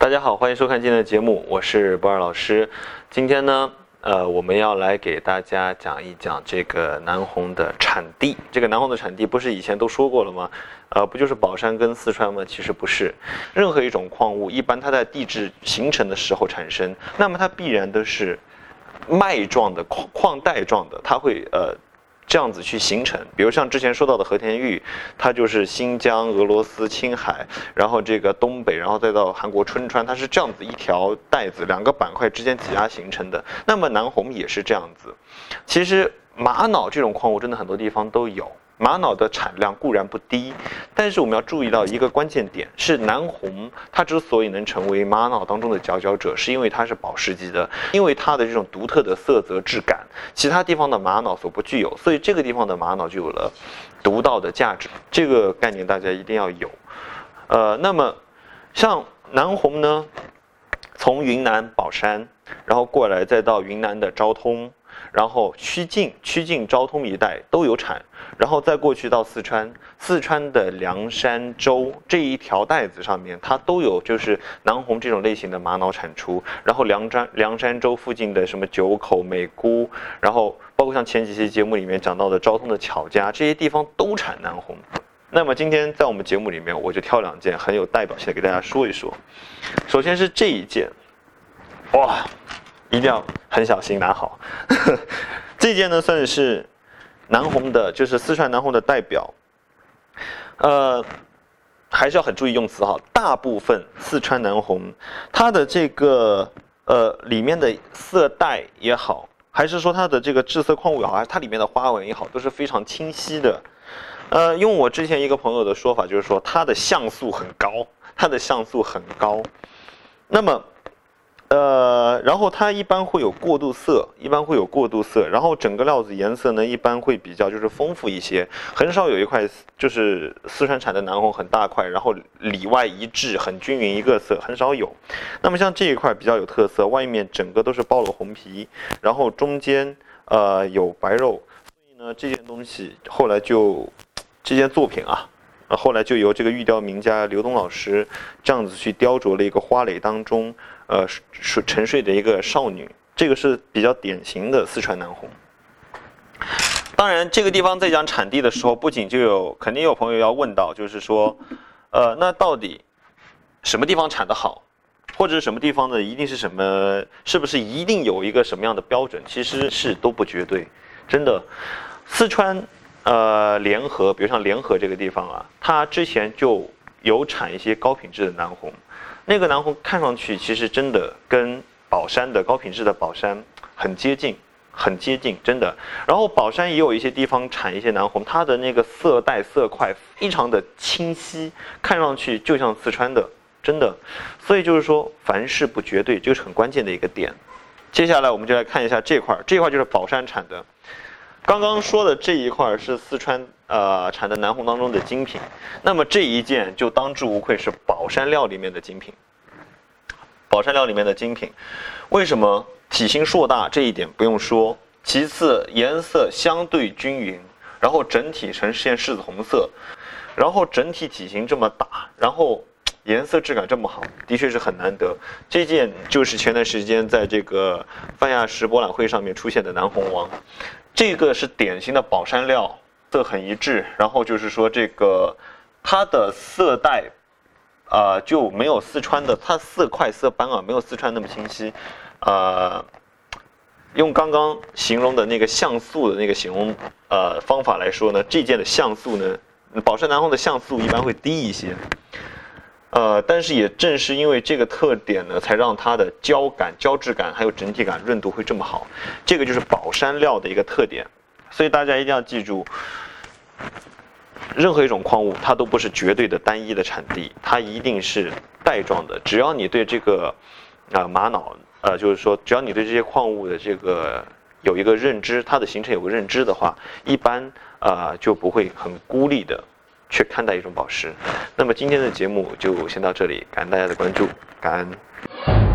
大家好，欢迎收看今天的节目，我是博尔老师。今天呢，呃，我们要来给大家讲一讲这个南红的产地。这个南红的产地不是以前都说过了吗？呃，不就是宝山跟四川吗？其实不是，任何一种矿物，一般它在地质形成的时候产生，那么它必然都是脉状的矿矿带状的，它会呃。这样子去形成，比如像之前说到的和田玉，它就是新疆、俄罗斯、青海，然后这个东北，然后再到韩国春川，它是这样子一条带子，两个板块之间挤压形成的。那么南红也是这样子。其实玛瑙这种矿物真的很多地方都有。玛瑙的产量固然不低，但是我们要注意到一个关键点是南红，它之所以能成为玛瑙当中的佼佼者，是因为它是宝石级的，因为它的这种独特的色泽质感，其他地方的玛瑙所不具有，所以这个地方的玛瑙就有了独到的价值。这个概念大家一定要有。呃，那么像南红呢，从云南保山，然后过来再到云南的昭通。然后曲靖、曲靖、昭通一带都有产，然后再过去到四川，四川的凉山州这一条带子上面，它都有就是南红这种类型的玛瑙产出。然后凉山凉山州附近的什么九口、美姑，然后包括像前几期节目里面讲到的昭通的巧家，这些地方都产南红。那么今天在我们节目里面，我就挑两件很有代表性的给大家说一说。首先是这一件，哇！一定要很小心拿好，这件呢算是南红的，就是四川南红的代表。呃，还是要很注意用词哈。大部分四川南红，它的这个呃里面的色带也好，还是说它的这个致色矿物也好，还是它里面的花纹也好，都是非常清晰的。呃，用我之前一个朋友的说法，就是说它的像素很高，它的像素很高。那么。呃，然后它一般会有过渡色，一般会有过渡色，然后整个料子颜色呢，一般会比较就是丰富一些，很少有一块就是四川产的南红很大块，然后里外一致很均匀一个色，很少有。那么像这一块比较有特色，外面整个都是包了红皮，然后中间呃有白肉，所以呢这件东西后来就这件作品啊。后来就由这个玉雕名家刘东老师这样子去雕琢了一个花蕾当中，呃，睡沉睡的一个少女，这个是比较典型的四川南红。当然，这个地方在讲产地的时候，不仅就有肯定有朋友要问到，就是说，呃，那到底什么地方产的好，或者什么地方的一定是什么，是不是一定有一个什么样的标准？其实是都不绝对，真的，四川。呃，联合，比如像联合这个地方啊，它之前就有产一些高品质的南红，那个南红看上去其实真的跟宝山的高品质的宝山很接近，很接近，真的。然后宝山也有一些地方产一些南红，它的那个色带色块非常的清晰，看上去就像四川的，真的。所以就是说，凡事不绝对，这是很关键的一个点。接下来我们就来看一下这块，这块就是宝山产的。刚刚说的这一块是四川呃产的南红当中的精品，那么这一件就当之无愧是宝山料里面的精品。宝山料里面的精品，为什么体型硕大？这一点不用说。其次颜色相对均匀，然后整体呈现柿子红色，然后整体体型这么大，然后颜色质感这么好，的确是很难得。这件就是前段时间在这个泛亚石博览会上面出现的南红王。这个是典型的宝山料，色很一致。然后就是说，这个它的色带，呃，就没有四川的，它色块色斑啊，没有四川那么清晰。呃，用刚刚形容的那个像素的那个形容呃方法来说呢，这件的像素呢，宝山南红的像素一般会低一些。呃，但是也正是因为这个特点呢，才让它的胶感、胶质感还有整体感、润度会这么好。这个就是宝山料的一个特点，所以大家一定要记住，任何一种矿物它都不是绝对的单一的产地，它一定是带状的。只要你对这个啊玛瑙，呃，就是说只要你对这些矿物的这个有一个认知，它的形成有个认知的话，一般啊就不会很孤立的。去看待一种宝石。那么今天的节目就先到这里，感恩大家的关注，感恩。